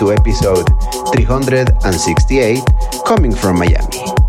to episode 368 coming from Miami.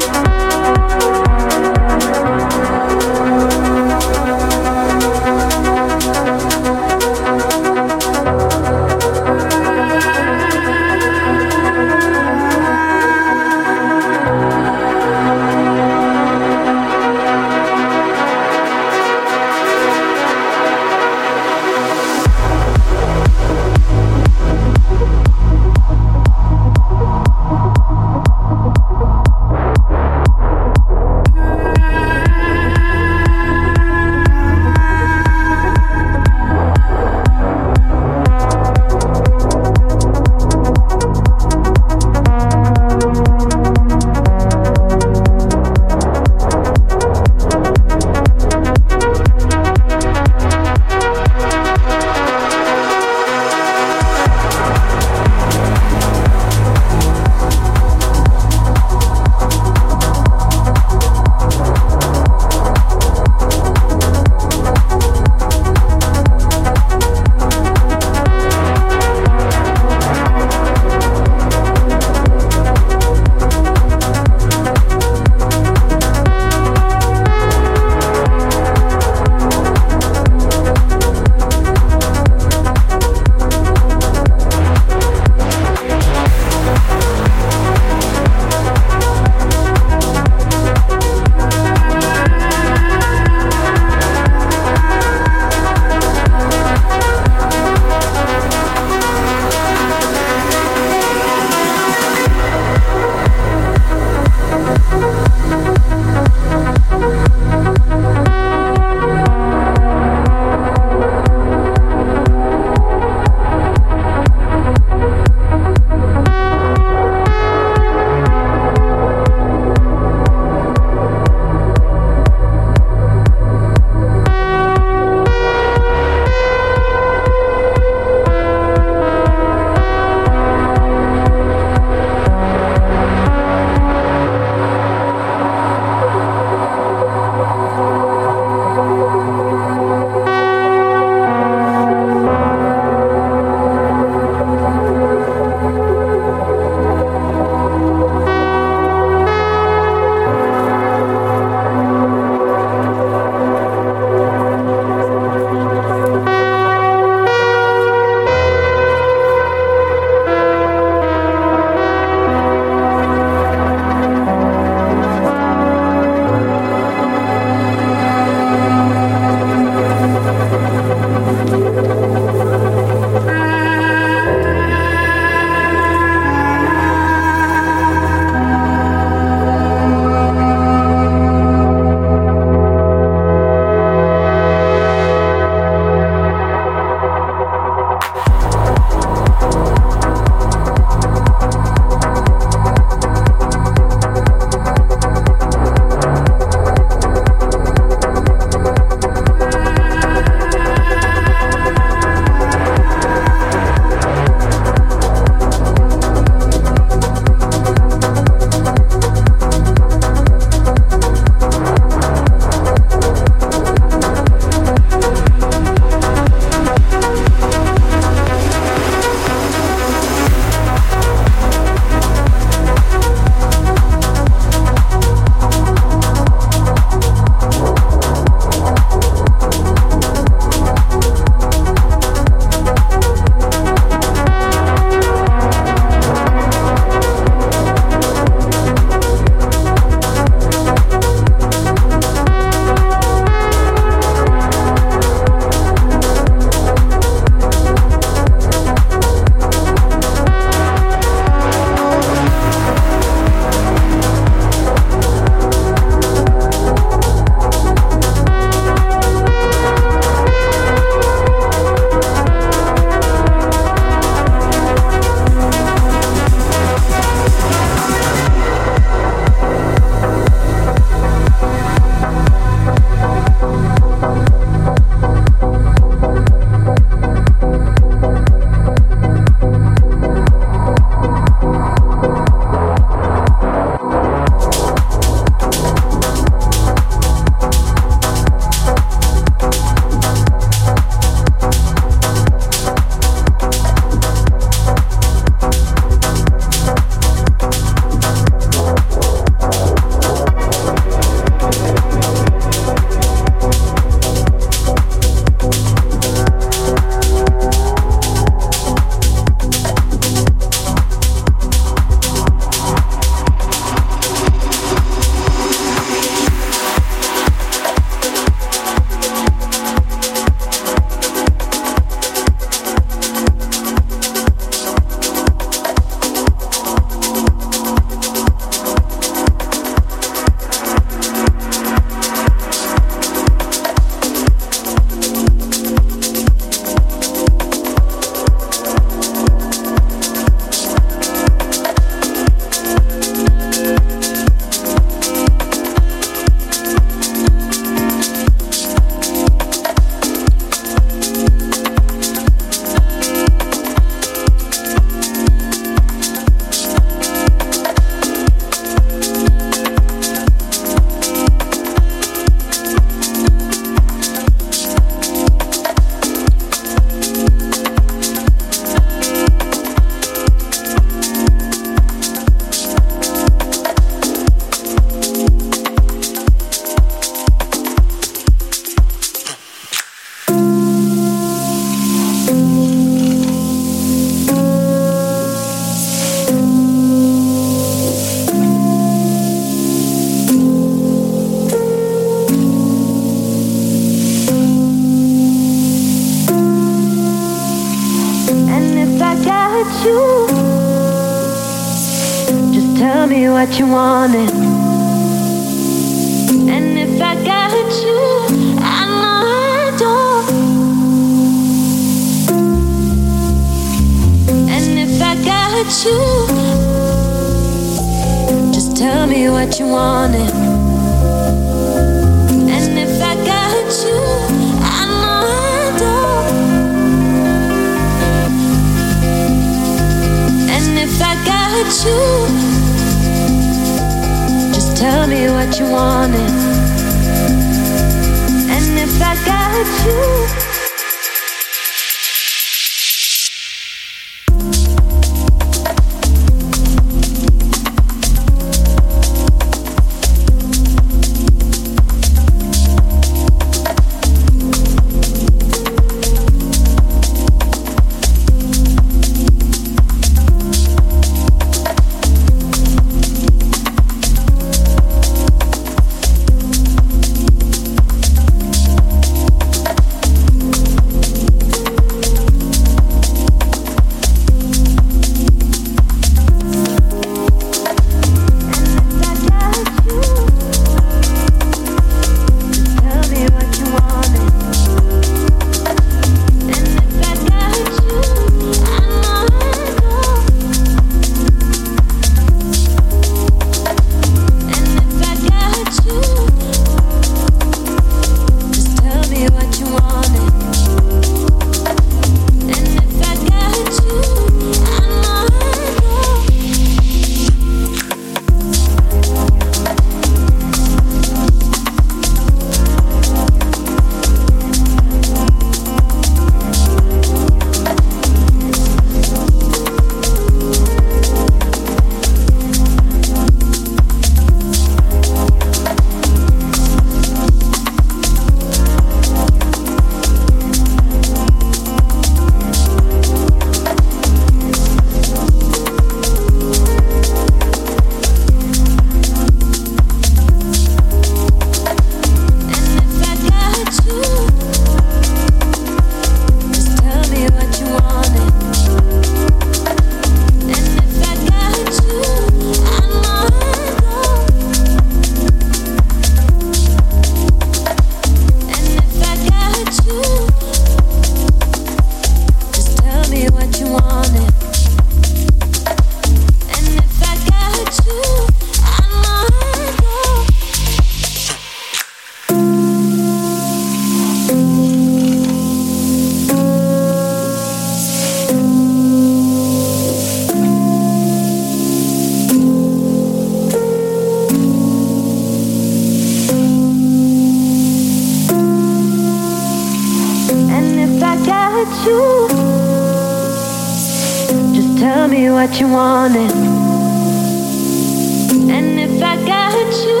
And if I got you,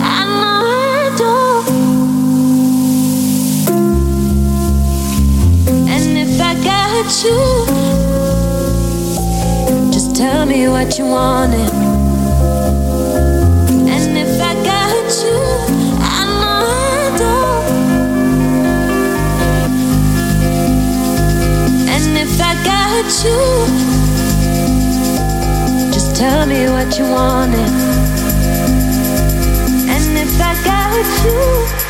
I know I do. And if I got you, just tell me what you wanted. And if I got you, I know I do. And if I got you. Tell me what you wanted. And if I got you.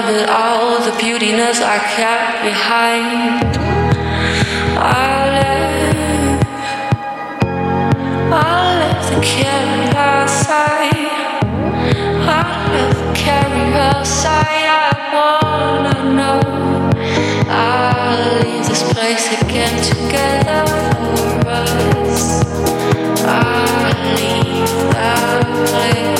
I it all, the beautiness I kept behind. I live, I live the carry side. I live the carry side. I wanna know. I'll leave this place again together for us. I'll leave that place